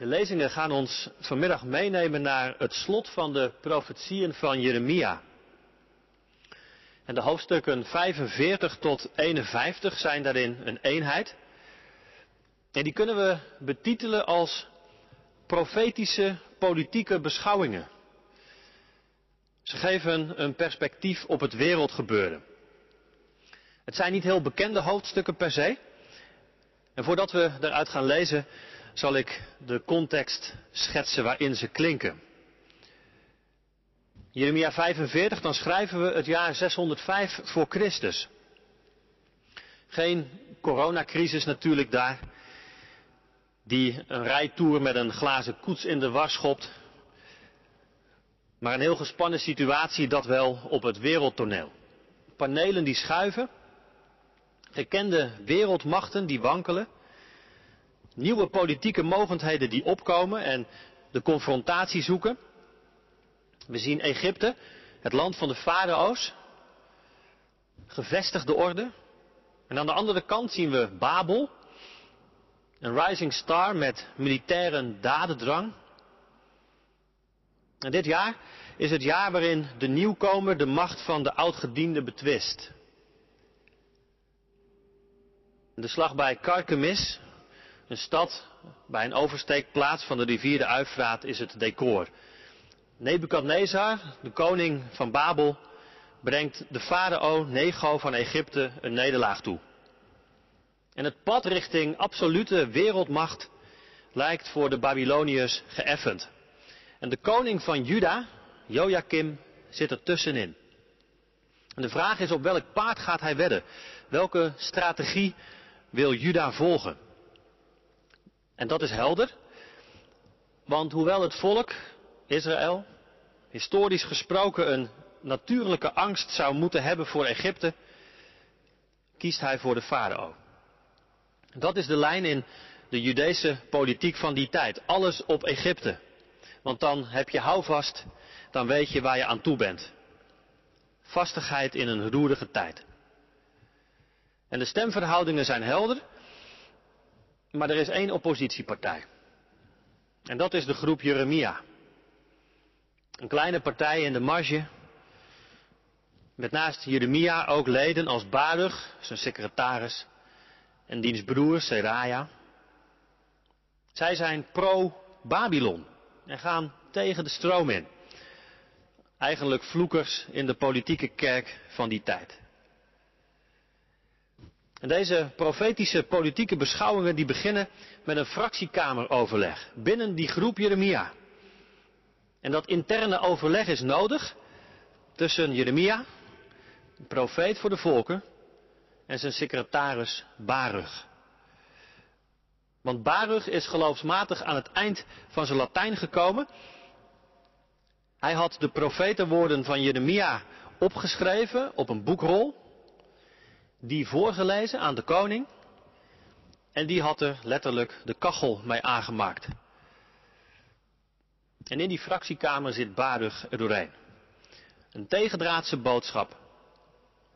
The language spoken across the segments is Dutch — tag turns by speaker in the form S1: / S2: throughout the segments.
S1: De lezingen gaan ons vanmiddag meenemen naar het slot van de profetieën van Jeremia. En de hoofdstukken 45 tot 51 zijn daarin een eenheid. En die kunnen we betitelen als profetische politieke beschouwingen. Ze geven een perspectief op het wereldgebeuren. Het zijn niet heel bekende hoofdstukken per se. En voordat we eruit gaan lezen, zal ik de context schetsen waarin ze klinken. Jeremia 45, dan schrijven we het jaar 605 voor Christus. Geen coronacrisis natuurlijk daar, die een rijtour met een glazen koets in de war schopt, maar een heel gespannen situatie dat wel op het wereldtoneel. Panelen die schuiven, gekende wereldmachten die wankelen, nieuwe politieke mogendheden die opkomen en de confrontatie zoeken. We zien Egypte, het land van de farao's, gevestigde orde. En aan de andere kant zien we Babel, een rising star met militaire dadendrang. En dit jaar is het jaar waarin de nieuwkomer de macht van de oudgediende betwist. De slag bij Karkemis, een stad bij een oversteekplaats van de rivier de Uifraat, is het decor. Nebukadnezar, de koning van Babel, brengt de farao Nego van Egypte een nederlaag toe. En het pad richting absolute wereldmacht lijkt voor de Babyloniërs geëffend. En de koning van Juda, Joachim, zit er tussenin. En de vraag is op welk paard gaat hij wedden? Welke strategie wil Juda volgen? En dat is helder, want hoewel het volk, Israël, historisch gesproken een natuurlijke angst zou moeten hebben voor Egypte, kiest hij voor de farao. Dat is de lijn in de Judese politiek van die tijd. Alles op Egypte. Want dan heb je houvast, dan weet je waar je aan toe bent. Vastigheid in een roerige tijd. En de stemverhoudingen zijn helder, maar er is één oppositiepartij. En dat is de groep Jeremia. Een kleine partij in de marge. Met naast Jeremia ook leden als Baruch, zijn secretaris, en diens broer Seraya. Zij zijn pro-Babylon en gaan tegen de stroom in. Eigenlijk vloekers in de politieke kerk van die tijd. En deze profetische politieke beschouwingen die beginnen met een fractiekameroverleg binnen die groep Jeremia. En dat interne overleg is nodig tussen Jeremia, profeet voor de volken, en zijn secretaris Baruch. Want Baruch is geloofsmatig aan het eind van zijn Latijn gekomen. Hij had de profetenwoorden van Jeremia opgeschreven op een boekrol, die voorgelezen aan de koning, en die had er letterlijk de kachel mee aangemaakt. En in die fractiekamer zit Baruch doorheen. Een tegendraadse boodschap,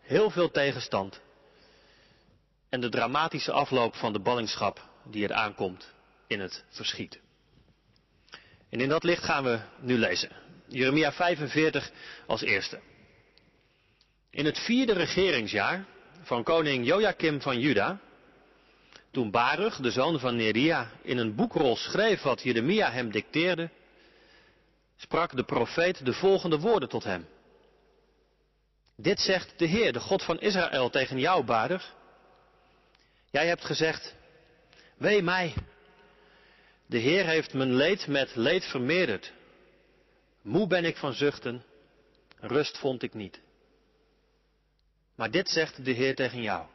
S1: heel veel tegenstand, en de dramatische afloop van de ballingschap die er aankomt in het verschiet. En in dat licht gaan we nu lezen. Jeremia 45 als eerste. In het vierde regeringsjaar van koning Joachim van Juda, toen Baruch, de zoon van Neria, in een boekrol schreef wat Jeremia hem dicteerde, sprak de profeet de volgende woorden tot hem. Dit zegt de Heer, de God van Israël, tegen jou, Baruch. Jij hebt gezegd, wee mij. De Heer heeft mijn leed met leed vermeerderd. Moe ben ik van zuchten, rust vond ik niet. Maar dit zegt de Heer tegen jou.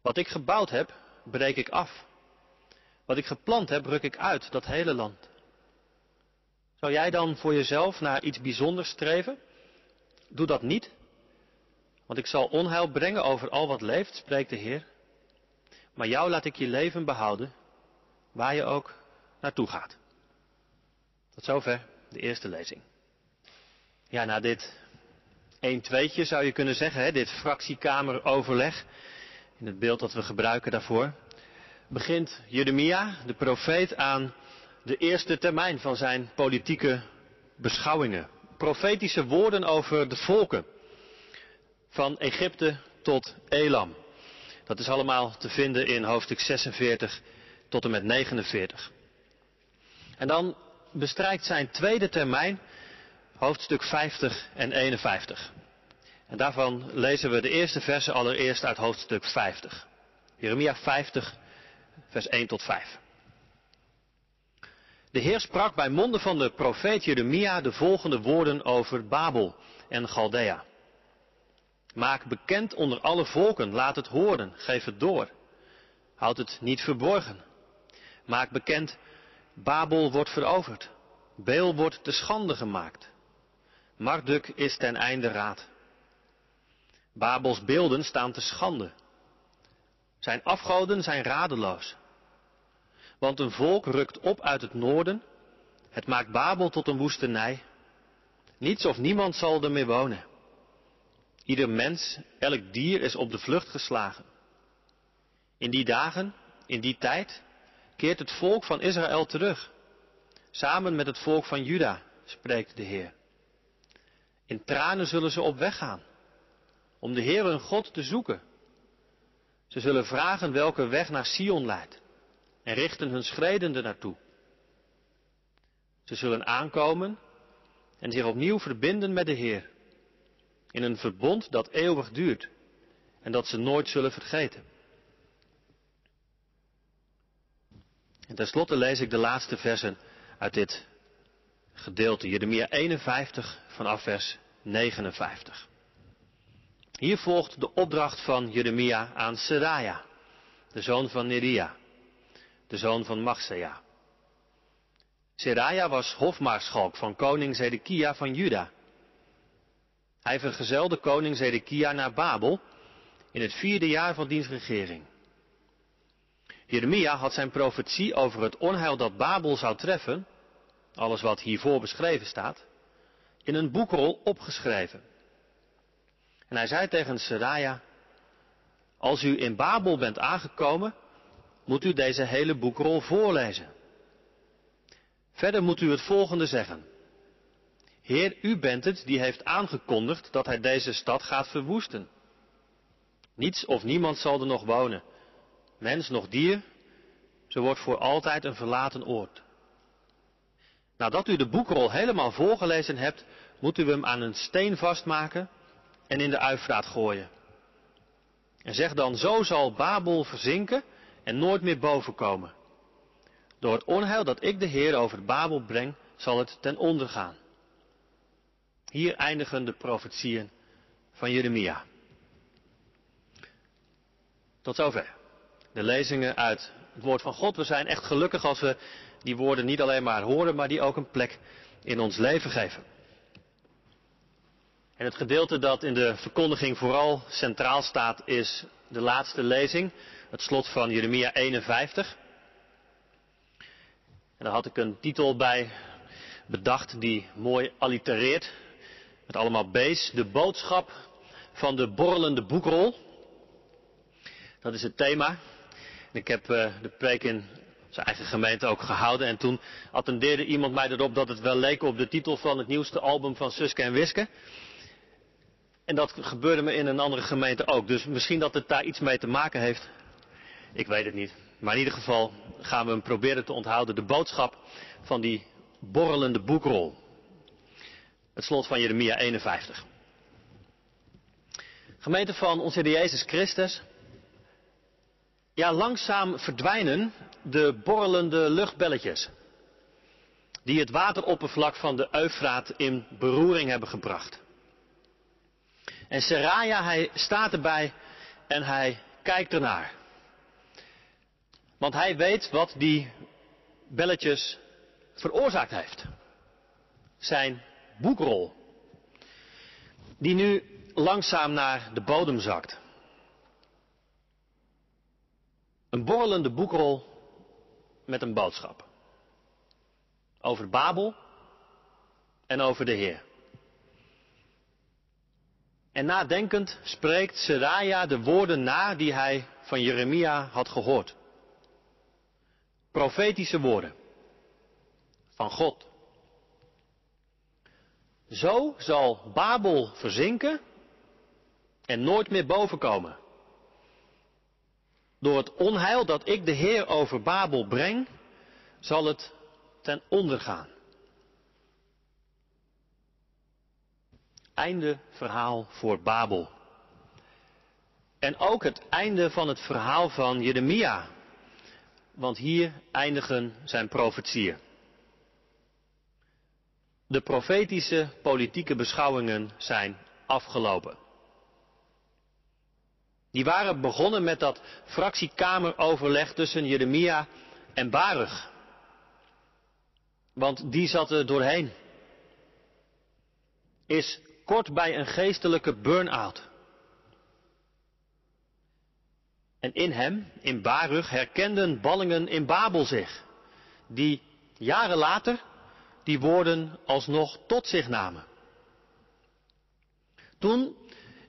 S1: Wat ik gebouwd heb, breek ik af. Wat ik geplant heb, ruk ik uit, dat hele land. Zou jij dan voor jezelf naar iets bijzonders streven? Doe dat niet, want ik zal onheil brengen over al wat leeft, spreekt de Heer. Maar jou laat ik je leven behouden, waar je ook naartoe gaat. Tot zover de eerste lezing. Ja, na dit 1 tweetje zou je kunnen zeggen, hè, dit fractiekameroverleg, in het beeld dat we gebruiken daarvoor, begint Jeremia, de profeet, aan de eerste termijn van zijn politieke beschouwingen. Profetische woorden over de volken. Van Egypte tot Elam. Dat is allemaal te vinden in hoofdstuk 46 tot en met 49. En dan bestrijkt zijn tweede termijn hoofdstuk 50 en 51. En daarvan lezen we de eerste versen allereerst uit hoofdstuk 50. Jeremia 50, vers 1 tot 5. De Heer sprak bij monden van de profeet Jeremia de volgende woorden over Babel en Chaldea. Maak bekend onder alle volken, laat het horen, geef het door. Houd het niet verborgen. Maak bekend, Babel wordt veroverd. Beel wordt te schande gemaakt. Marduk is ten einde raad. Babels beelden staan te schande. Zijn afgoden zijn radeloos. Want een volk rukt op uit het noorden. Het maakt Babel tot een woestenij. Niets of niemand zal er meer wonen. Ieder mens, elk dier is op de vlucht geslagen. In die dagen, in die tijd, keert het volk van Israël terug. Samen met het volk van Juda, spreekt de Heer. In tranen zullen ze op weg gaan, om de Heer hun God te zoeken. Ze zullen vragen welke weg naar Sion leidt en richten hun schreden naartoe. Ze zullen aankomen en zich opnieuw verbinden met de Heer. In een verbond dat eeuwig duurt en dat ze nooit zullen vergeten. En tenslotte lees ik de laatste versen uit dit gedeelte, Jeremia 51 vanaf vers 59. Hier volgt de opdracht van Jeremia aan Seraja, de zoon van Neria, de zoon van Machsea. Seraja was hofmaarschalk van koning Zedekia van Juda. Hij vergezelde koning Zedekia naar Babel in het vierde jaar van diens regering. Jeremia had zijn profetie over het onheil dat Babel zou treffen, alles wat hiervoor beschreven staat, in een boekrol opgeschreven. En hij zei tegen Seraja, als u in Babel bent aangekomen, moet u deze hele boekrol voorlezen. Verder moet u het volgende zeggen. Heer, u bent het die heeft aangekondigd dat hij deze stad gaat verwoesten. Niets of niemand zal er nog wonen, mens nog dier, ze wordt voor altijd een verlaten oord. Nadat u de boekrol helemaal voorgelezen hebt, moet u hem aan een steen vastmaken en in de uifraat gooien. En zeg dan, zo zal Babel verzinken en nooit meer bovenkomen. Door het onheil dat ik de Heer over Babel breng, zal het ten onder gaan. Hier eindigen de profetieën van Jeremia. Tot zover. De lezingen uit het woord van God. We zijn echt gelukkig als we die woorden niet alleen maar horen, maar die ook een plek in ons leven geven. En het gedeelte dat in de verkondiging vooral centraal staat is de laatste lezing, het slot van Jeremia 51. En daar had ik een titel bij bedacht die mooi allitereert, met allemaal B's, de boodschap van de borrelende boekrol. Dat is het thema. Ik heb uh, de preek in zijn eigen gemeente ook gehouden. En toen attendeerde iemand mij erop dat het wel leek op de titel van het nieuwste album van Suske en Wiske. En dat gebeurde me in een andere gemeente ook. Dus misschien dat het daar iets mee te maken heeft. Ik weet het niet. Maar in ieder geval gaan we hem proberen te onthouden. De boodschap van die borrelende boekrol. Het slot van Jeremia 51. Gemeente van onze Heer Jezus Christus. Ja, langzaam verdwijnen de borrelende luchtbelletjes. Die het wateroppervlak van de Eufraat in beroering hebben gebracht. En Seraja, hij staat erbij en hij kijkt ernaar. Want hij weet wat die belletjes veroorzaakt heeft. Zijn boekrol. Die nu langzaam naar de bodem zakt. Een borrelende boekrol met een boodschap. Over Babel en over de Heer. En nadenkend spreekt Seraja de woorden na die hij van Jeremia had gehoord. Profetische woorden van God. Zo zal Babel verzinken en nooit meer bovenkomen. Door het onheil dat ik de Heer over Babel breng, zal het ten onder gaan. Einde verhaal voor Babel. En ook het einde van het verhaal van Jeremia. Want hier eindigen zijn profetieën. De profetische politieke beschouwingen zijn afgelopen. Die waren begonnen met dat fractiekameroverleg tussen Jeremia en Baruch. Want die zat er doorheen. Is kort bij een geestelijke burn-out. En in hem, in Baruch, herkenden ballingen in Babel zich, die jaren later die woorden alsnog tot zich namen. Toen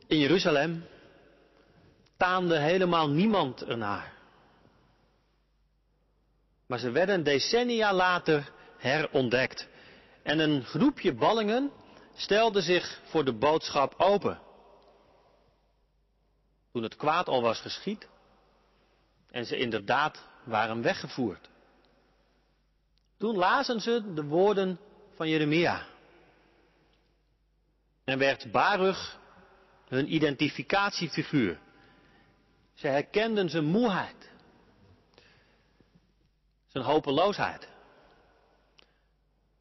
S1: in Jeruzalem taande helemaal niemand ernaar. Maar ze werden decennia later herontdekt. En een groepje ballingen stelde zich voor de boodschap open. Toen het kwaad al was geschied en ze inderdaad waren weggevoerd. Toen lazen ze de woorden van Jeremia. En werd Baruch hun identificatiefiguur. Ze herkenden zijn moeheid. Zijn hopeloosheid.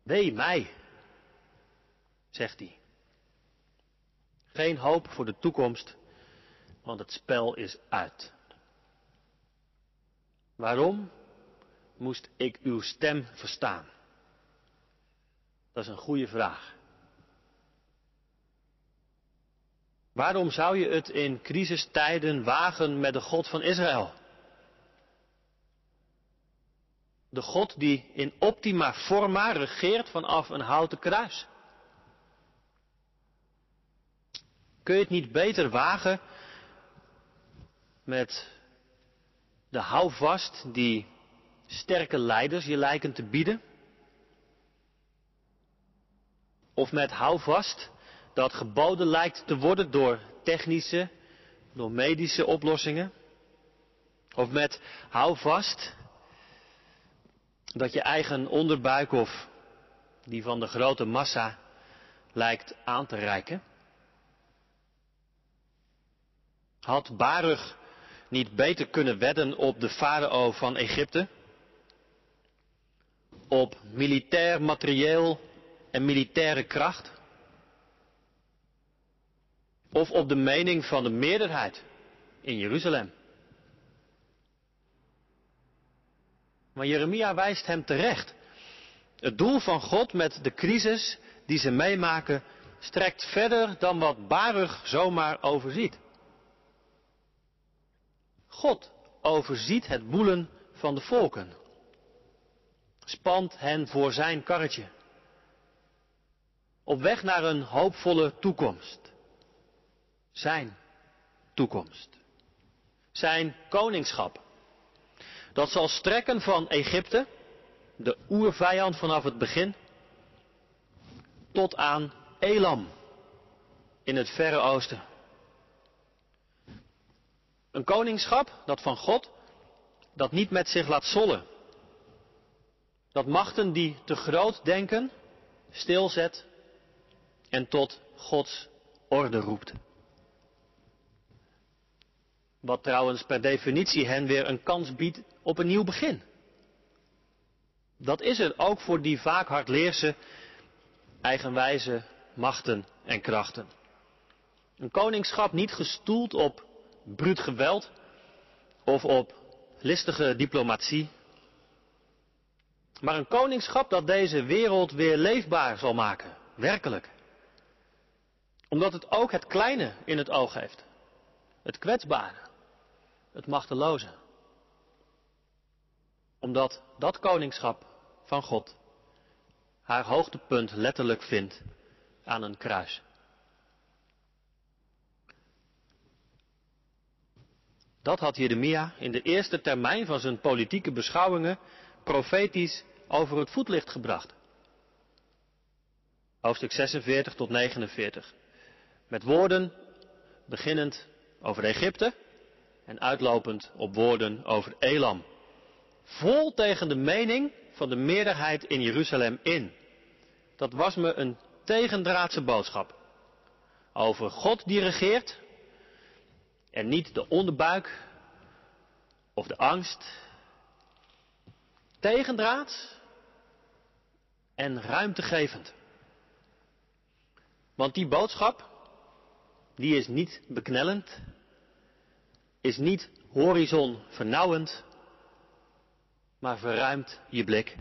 S1: Wee mij, zegt hij. Geen hoop voor de toekomst, want het spel is uit. Waarom moest ik uw stem verstaan? Dat is een goede vraag. Waarom zou je het in crisistijden wagen met de God van Israël? De God die in optima forma regeert vanaf een houten kruis. Kun je het niet beter wagen met de houvast die sterke leiders je lijken te bieden? Of met houvast dat geboden lijkt te worden door technische, door medische oplossingen? Of met houvast dat je eigen onderbuik of die van de grote massa lijkt aan te reiken? Had Baruch niet beter kunnen wedden op de farao van Egypte? Op militair materieel en militaire kracht? Of op de mening van de meerderheid in Jeruzalem? Maar Jeremia wijst hem terecht. Het doel van God met de crisis die ze meemaken strekt verder dan wat Baruch zomaar overziet. God overziet het boelen van de volken. Spant hen voor zijn karretje. Op weg naar een hoopvolle toekomst. Zijn toekomst. Zijn koningschap. Dat zal strekken van Egypte, de oervijand vanaf het begin, tot aan Elam in het Verre Oosten. Een koningschap, dat van God, dat niet met zich laat zollen. Dat machten die te groot denken, stilzet en tot Gods orde roept. Wat trouwens per definitie hen weer een kans biedt op een nieuw begin. Dat is er ook voor die vaak hardleerse, eigenwijze machten en krachten. Een koningschap niet gestoeld op bruut geweld of op listige diplomatie. Maar een koningschap dat deze wereld weer leefbaar zal maken, werkelijk. Omdat het ook het kleine in het oog heeft. Het kwetsbare, het machteloze. Omdat dat koningschap van God haar hoogtepunt letterlijk vindt aan een kruis. Dat had Jeremia in de eerste termijn van zijn politieke beschouwingen profetisch over het voetlicht gebracht. Hoofdstuk 46 tot 49. Met woorden beginnend over Egypte en uitlopend op woorden over Elam. Vol tegen de mening van de meerderheid in Jeruzalem in. Dat was me een tegendraadse boodschap. Over God die regeert en niet de onderbuik of de angst. Tegendraad en ruimtegevend. Want die boodschap, die is niet beknellend, is niet horizon vernauwend, maar verruimt je blik.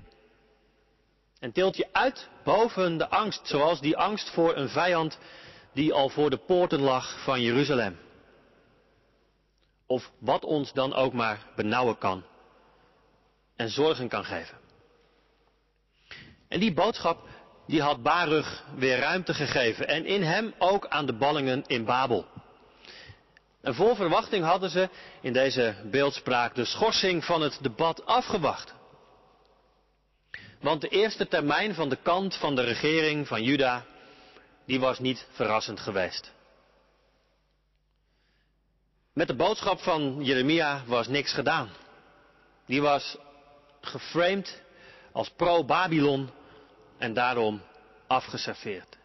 S1: En tilt je uit boven de angst, zoals die angst voor een vijand die al voor de poorten lag van Jeruzalem. Of wat ons dan ook maar benauwen kan en zorgen kan geven. En die boodschap die had Baruch weer ruimte gegeven en in hem ook aan de ballingen in Babel. En vol verwachting hadden ze in deze beeldspraak de schorsing van het debat afgewacht. Want de eerste termijn van de kant van de regering van Juda, die was niet verrassend geweest. Met de boodschap van Jeremia was niks gedaan. Die was geframed als pro-Babylon en daarom afgeserveerd.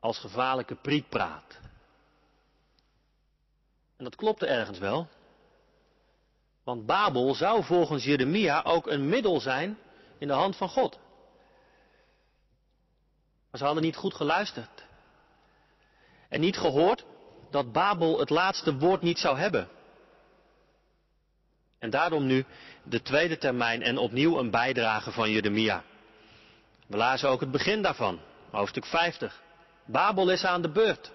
S1: Als gevaarlijke prietpraat. En dat klopte ergens wel. Want Babel zou volgens Jeremia ook een middel zijn in de hand van God. Maar ze hadden niet goed geluisterd. En niet gehoord dat Babel het laatste woord niet zou hebben. En daarom nu de tweede termijn en opnieuw een bijdrage van Jeremia. We lazen ook het begin daarvan, hoofdstuk 50. Babel is aan de beurt.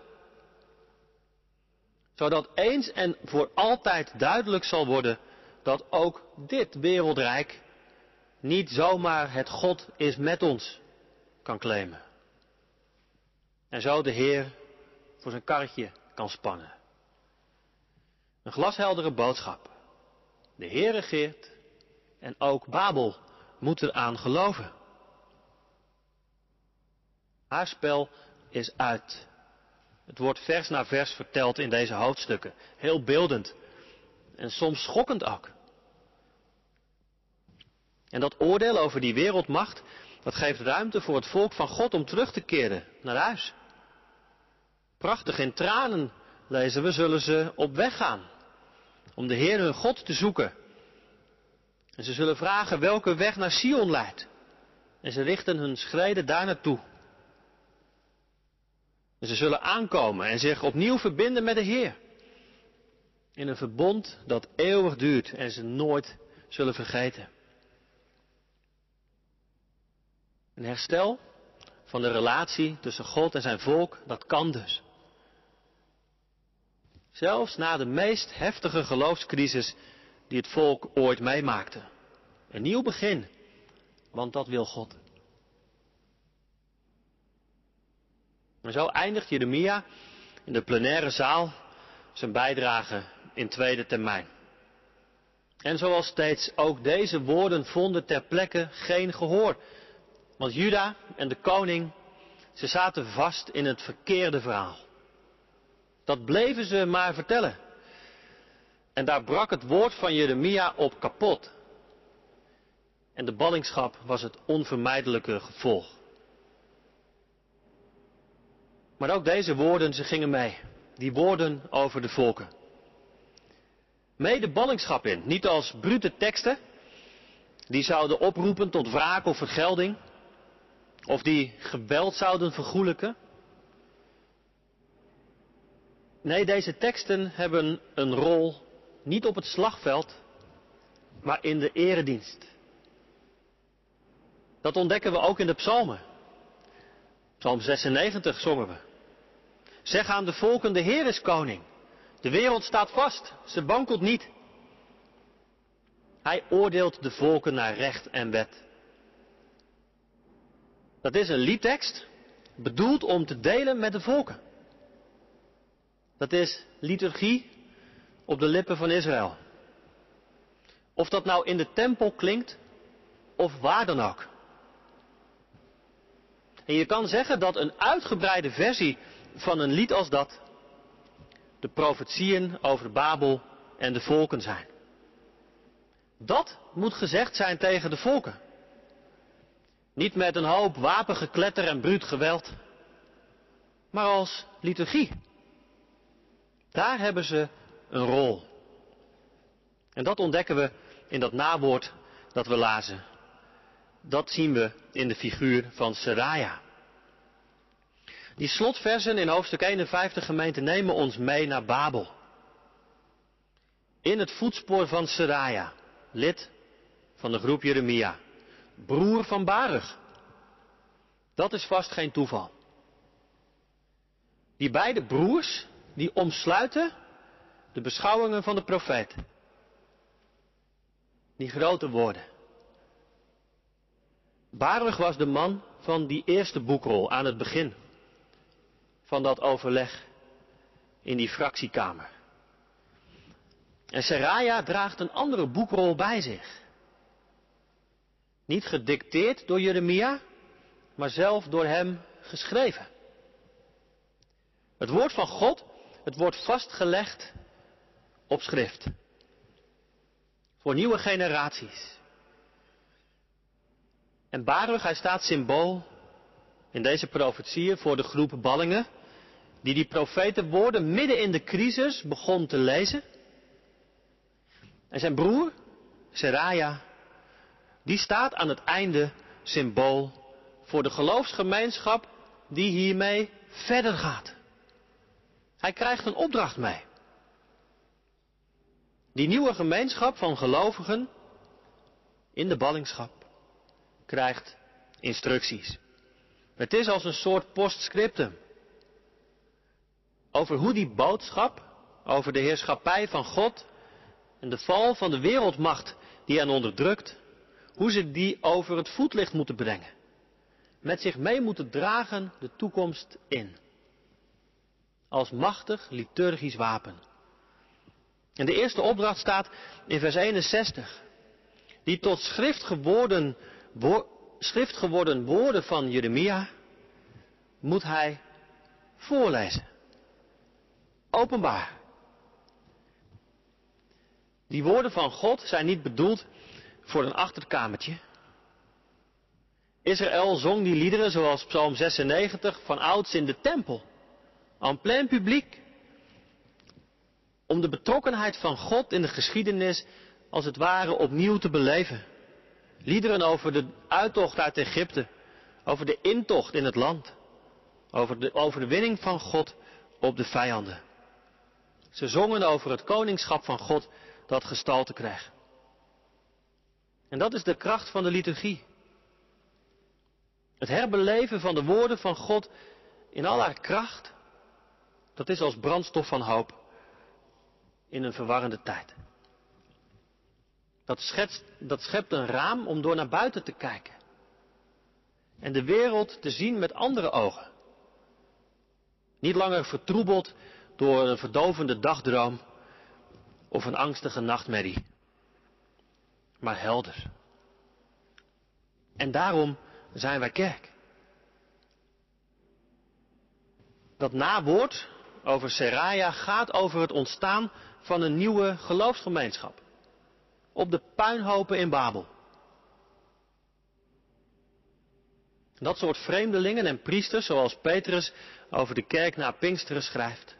S1: Zodat eens en voor altijd duidelijk zal worden dat ook dit wereldrijk niet zomaar het God is met ons kan claimen. En zo de Heer voor zijn karretje kan spannen. Een glasheldere boodschap. De Heer regeert en ook Babel moet eraan geloven. Haar spel is uit. Het wordt vers na vers verteld in deze hoofdstukken. Heel beeldend. En soms schokkend ook. En dat oordeel over die wereldmacht, dat geeft ruimte voor het volk van God om terug te keren naar huis. Prachtig in tranen lezen we, zullen ze op weg gaan. Om de Heer hun God te zoeken. En ze zullen vragen welke weg naar Sion leidt. En ze richten hun schreden daar naartoe. En ze zullen aankomen en zich opnieuw verbinden met de Heer. In een verbond dat eeuwig duurt en ze nooit zullen vergeten. Een herstel van de relatie tussen God en zijn volk, dat kan dus. Zelfs na de meest heftige geloofscrisis die het volk ooit meemaakte. Een nieuw begin, want dat wil God. En zo eindigt Jeremia in de plenaire zaal zijn bijdrage in tweede termijn. En zoals steeds, ook deze woorden vonden ter plekke geen gehoor. Want Juda en de koning, ze zaten vast in het verkeerde verhaal. Dat bleven ze maar vertellen. En daar brak het woord van Jeremia op kapot. En de ballingschap was het onvermijdelijke gevolg. Maar ook deze woorden, ze gingen mee. Die woorden over de volken. Mee de ballingschap in. Niet als brute teksten. Die zouden oproepen tot wraak of vergelding. Of die geweld zouden vergoelijken. Nee, deze teksten hebben een rol niet op het slagveld, maar in de eredienst. Dat ontdekken we ook in de psalmen. Psalm 96 zongen we. Zeg aan de volken, de Heer is koning. De wereld staat vast, ze wankelt niet. Hij oordeelt de volken naar recht en wet. Dat is een liedtekst, bedoeld om te delen met de volken. Dat is liturgie op de lippen van Israël. Of dat nou in de tempel klinkt of waar dan ook. En je kan zeggen dat een uitgebreide versie van een lied als dat de profetieën over Babel en de volken zijn. Dat moet gezegd zijn tegen de volken. Niet met een hoop wapengekletter en bruut geweld, maar als liturgie. Daar hebben ze een rol. En dat ontdekken we in dat nawoord dat we lazen. Dat zien we in de figuur van Seraja. Die slotversen in hoofdstuk 51 gemeente nemen ons mee naar Babel. In het voetspoor van Seraja, lid van de groep Jeremia, broer van Baruch. Dat is vast geen toeval. Die beide broers, die omsluiten de beschouwingen van de profeet. Die grote woorden. Baruch was de man van die eerste boekrol aan het begin van dat overleg in die fractiekamer. En Seraja draagt een andere boekrol bij zich. Niet gedicteerd door Jeremia, maar zelf door hem geschreven. Het woord van God, het wordt vastgelegd op schrift. Voor nieuwe generaties. En Baruch, hij staat symbool in deze profetieën voor de groep ballingen, die die profetenwoorden midden in de crisis begon te lezen. En zijn broer, Seraja, die staat aan het einde symbool voor de geloofsgemeenschap die hiermee verder gaat. Hij krijgt een opdracht mee. Die nieuwe gemeenschap van gelovigen in de ballingschap krijgt instructies. Het is als een soort postscriptum over hoe die boodschap over de heerschappij van God en de val van de wereldmacht die hen onderdrukt, hoe ze die over het voetlicht moeten brengen. Met zich mee moeten dragen de toekomst in. Als machtig liturgisch wapen. En de eerste opdracht staat in vers 61. Die tot schrift geworden, schrift geworden woorden van Jeremia moet hij voorlezen. Openbaar. Die woorden van God zijn niet bedoeld voor een achterkamertje. Israël zong die liederen zoals Psalm 96 van ouds in de tempel. En plein publiek. Om de betrokkenheid van God in de geschiedenis als het ware opnieuw te beleven. Liederen over de uittocht uit Egypte. Over de intocht in het land. Over de overwinning van God op de vijanden. Ze zongen over het koningschap van God dat gestalte krijgt. En dat is de kracht van de liturgie. Het herbeleven van de woorden van God in al haar kracht, dat is als brandstof van hoop in een verwarrende tijd. Dat, schetst, dat schept een raam om door naar buiten te kijken. En de wereld te zien met andere ogen. Niet langer vertroebeld door een verdovende dagdroom of een angstige nachtmerrie, maar helder. En daarom zijn wij kerk. Dat nawoord over Seraja gaat over het ontstaan van een nieuwe geloofsgemeenschap. Op de puinhopen in Babel. Dat soort vreemdelingen en priesters, zoals Petrus over de kerk na Pinksteren schrijft,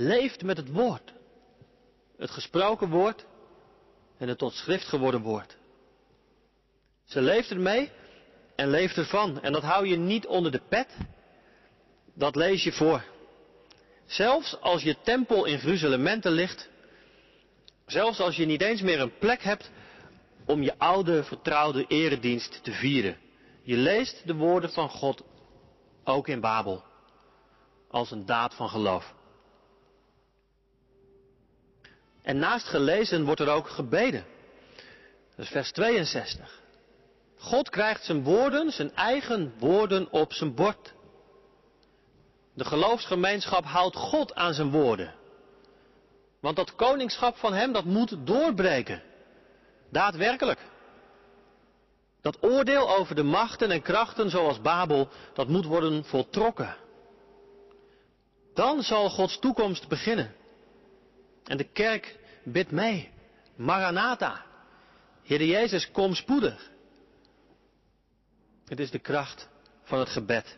S1: leeft met het woord. Het gesproken woord en het tot schrift geworden woord. Ze leeft ermee en leeft ervan. En dat hou je niet onder de pet. Dat lees je voor. Zelfs als je tempel in gruzelementen ligt. Zelfs als je niet eens meer een plek hebt om je oude vertrouwde eredienst te vieren. Je leest de woorden van God ook in Babel. Als een daad van geloof. En naast gelezen wordt er ook gebeden. Dat is vers 62. God krijgt zijn woorden, zijn eigen woorden op zijn bord. De geloofsgemeenschap houdt God aan zijn woorden. Want dat koningschap van hem, dat moet doorbreken. Daadwerkelijk. Dat oordeel over de machten en krachten zoals Babel, dat moet worden voltrokken. Dan zal Gods toekomst beginnen. En de kerk bidt mee. Maranatha. Heer Jezus, kom spoedig. Het is de kracht van het gebed.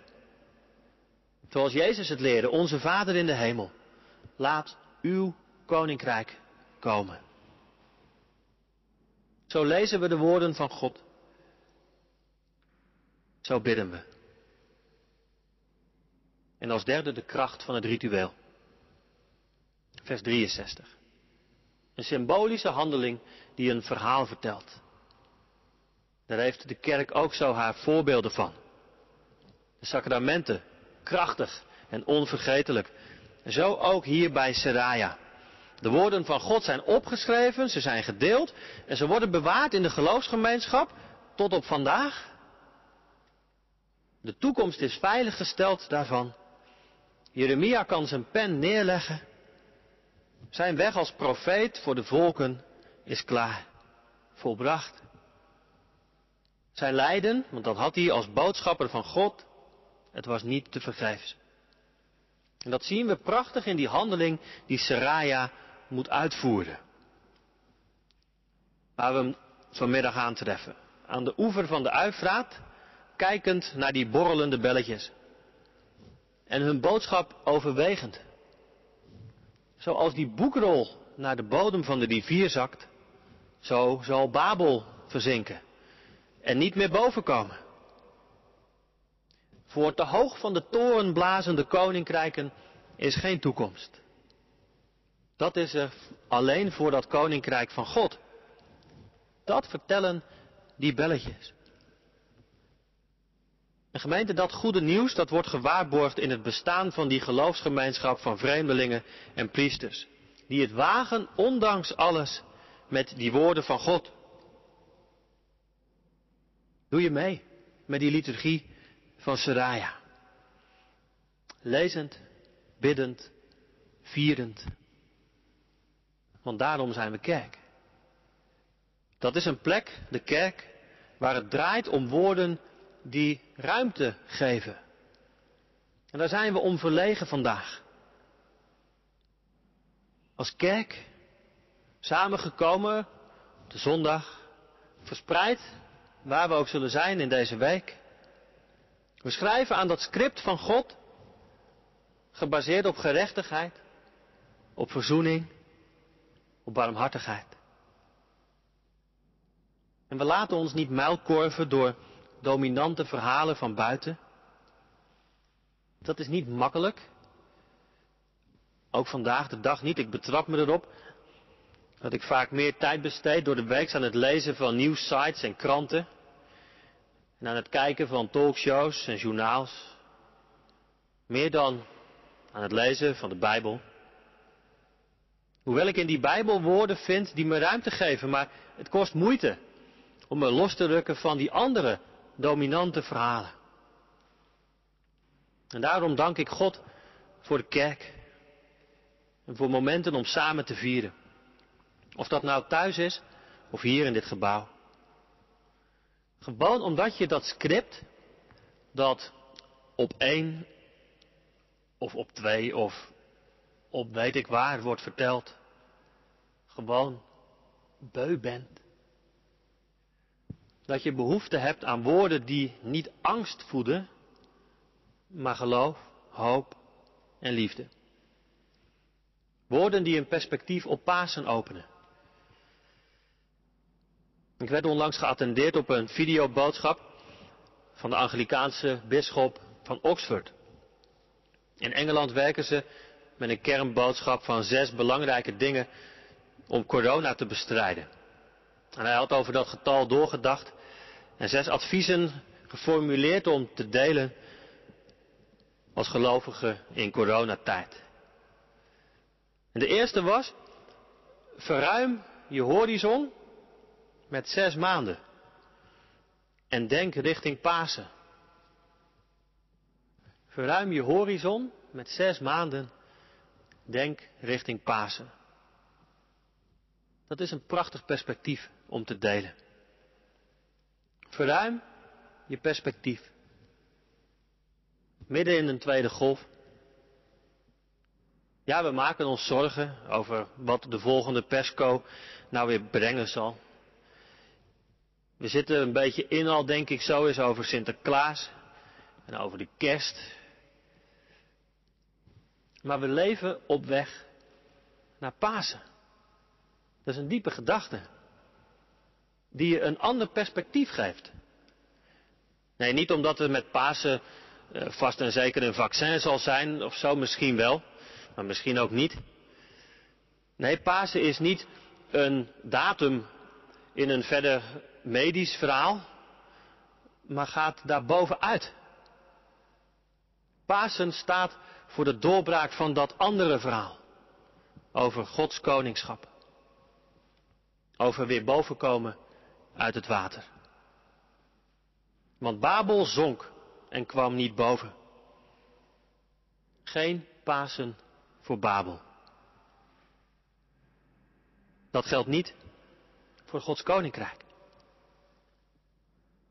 S1: Zoals Jezus het leerde, onze Vader in de hemel. Laat uw koninkrijk komen. Zo lezen we de woorden van God. Zo bidden we. En als derde de kracht van het ritueel. Vers 63. Een symbolische handeling die een verhaal vertelt. Daar heeft de kerk ook zo haar voorbeelden van. De sacramenten, krachtig en onvergetelijk. Zo ook hier bij Seraya. De woorden van God zijn opgeschreven, ze zijn gedeeld en ze worden bewaard in de geloofsgemeenschap tot op vandaag. De toekomst is veiliggesteld daarvan. Jeremia kan zijn pen neerleggen. Zijn weg als profeet voor de volken is klaar, volbracht. Zijn lijden, want dat had hij als boodschapper van God, het was niet te vergeefs. En dat zien we prachtig in die handeling die Seraya moet uitvoeren. Waar we hem vanmiddag aantreffen. Aan de oever van de Uifraat, kijkend naar die borrelende belletjes. En hun boodschap overwegend. Zoals die boekrol naar de bodem van de rivier zakt, zo zal Babel verzinken en niet meer bovenkomen. Voor te hoog van de toren blazende koninkrijken is geen toekomst. Dat is er alleen voor dat koninkrijk van God. Dat vertellen die belletjes. Een gemeente, dat goede nieuws, dat wordt gewaarborgd in het bestaan van die geloofsgemeenschap van vreemdelingen en priesters. Die het wagen, ondanks alles, met die woorden van God. Doe je mee met die liturgie van Seraya. Lezend, biddend, vierend. Want daarom zijn we kerk. Dat is een plek, de kerk, waar het draait om woorden die ruimte geven. En daar zijn we om verlegen vandaag. Als kerk, samengekomen op de zondag, verspreid waar we ook zullen zijn in deze week. We schrijven aan dat script van God, gebaseerd op gerechtigheid, op verzoening, op barmhartigheid. En we laten ons niet muilkorven door dominante verhalen van buiten. Dat is niet makkelijk. Ook vandaag de dag niet. Ik betrap me erop dat ik vaak meer tijd besteed door de week aan het lezen van nieuwssites en kranten. En aan het kijken van talkshows en journaals. Meer dan aan het lezen van de Bijbel. Hoewel ik in die Bijbel woorden vind die me ruimte geven, maar het kost moeite om me los te rukken van die andere dominante verhalen. En daarom dank ik God voor de kerk en voor momenten om samen te vieren. Of dat nou thuis is of hier in dit gebouw. Gewoon omdat je dat script, dat op één of op twee of op weet ik waar wordt verteld, gewoon beu bent. Dat je behoefte hebt aan woorden die niet angst voeden, maar geloof, hoop en liefde. Woorden die een perspectief op Pasen openen. Ik werd onlangs geattendeerd op een videoboodschap van de Anglikaanse bisschop van Oxford. In Engeland werken ze met een kernboodschap van zes belangrijke dingen om corona te bestrijden. En hij had over dat getal doorgedacht en zes adviezen geformuleerd om te delen als gelovige in coronatijd. En de eerste was, verruim je horizon met zes maanden. En denk richting Pasen. Verruim je horizon met zes maanden. Denk richting Pasen. Dat is een prachtig perspectief om te delen. Verruim je perspectief. Midden in een tweede golf. Ja, we maken ons zorgen over wat de volgende persco nou weer brengen zal. We zitten een beetje in al, denk ik, zo eens over Sinterklaas en over de kerst. Maar we leven op weg naar Pasen. Dat is een diepe gedachte. Die je een ander perspectief geeft. Nee, niet omdat er met Pasen eh, vast en zeker een vaccin zal zijn, of zo misschien wel, maar misschien ook niet. Nee, Pasen is niet een datum in een verder medisch verhaal, maar gaat daar bovenuit. Pasen staat voor de doorbraak van dat andere verhaal over Gods koningschap. Over weer bovenkomen uit het water. Want Babel zonk en kwam niet boven. Geen Pasen voor Babel. Dat geldt niet voor Gods koninkrijk.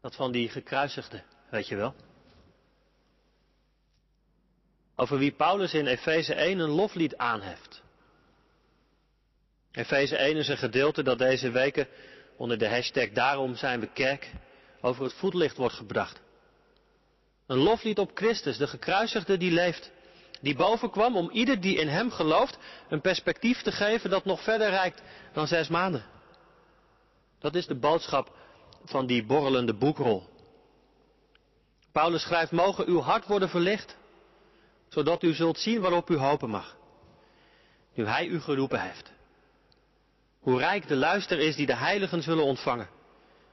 S1: Dat van die gekruisigde, weet je wel. Over wie Paulus in Efeze 1 een loflied aanheft. Efeze 1 is een gedeelte dat deze weken onder de hashtag Daarom zijn we kerk over het voetlicht wordt gebracht. Een loflied op Christus, de gekruisigde die leeft. Die bovenkwam om ieder die in hem gelooft een perspectief te geven dat nog verder reikt dan zes maanden. Dat is de boodschap van die borrelende boekrol. Paulus schrijft, mogen uw hart worden verlicht, zodat u zult zien waarop u hopen mag. Nu hij u geroepen heeft. Hoe rijk de luister is die de heiligen zullen ontvangen.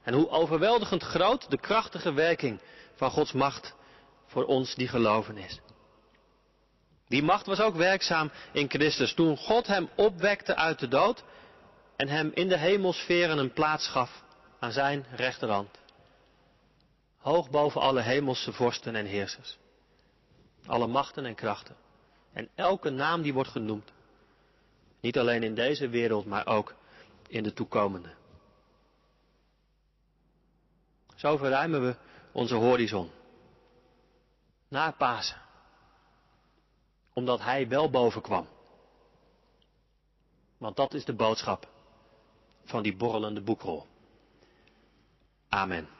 S1: En hoe overweldigend groot de krachtige werking van Gods macht voor ons die geloven is. Die macht was ook werkzaam in Christus toen God hem opwekte uit de dood en hem in de hemelsferen een plaats gaf aan zijn rechterhand. Hoog boven alle hemelse vorsten en heersers. Alle machten en krachten. En elke naam die wordt genoemd. Niet alleen in deze wereld, maar ook in de toekomende. Zo verruimen we onze horizon. Naar Pasen. Omdat Hij wel boven kwam. Want dat is de boodschap van die borrelende boekrol. Amen.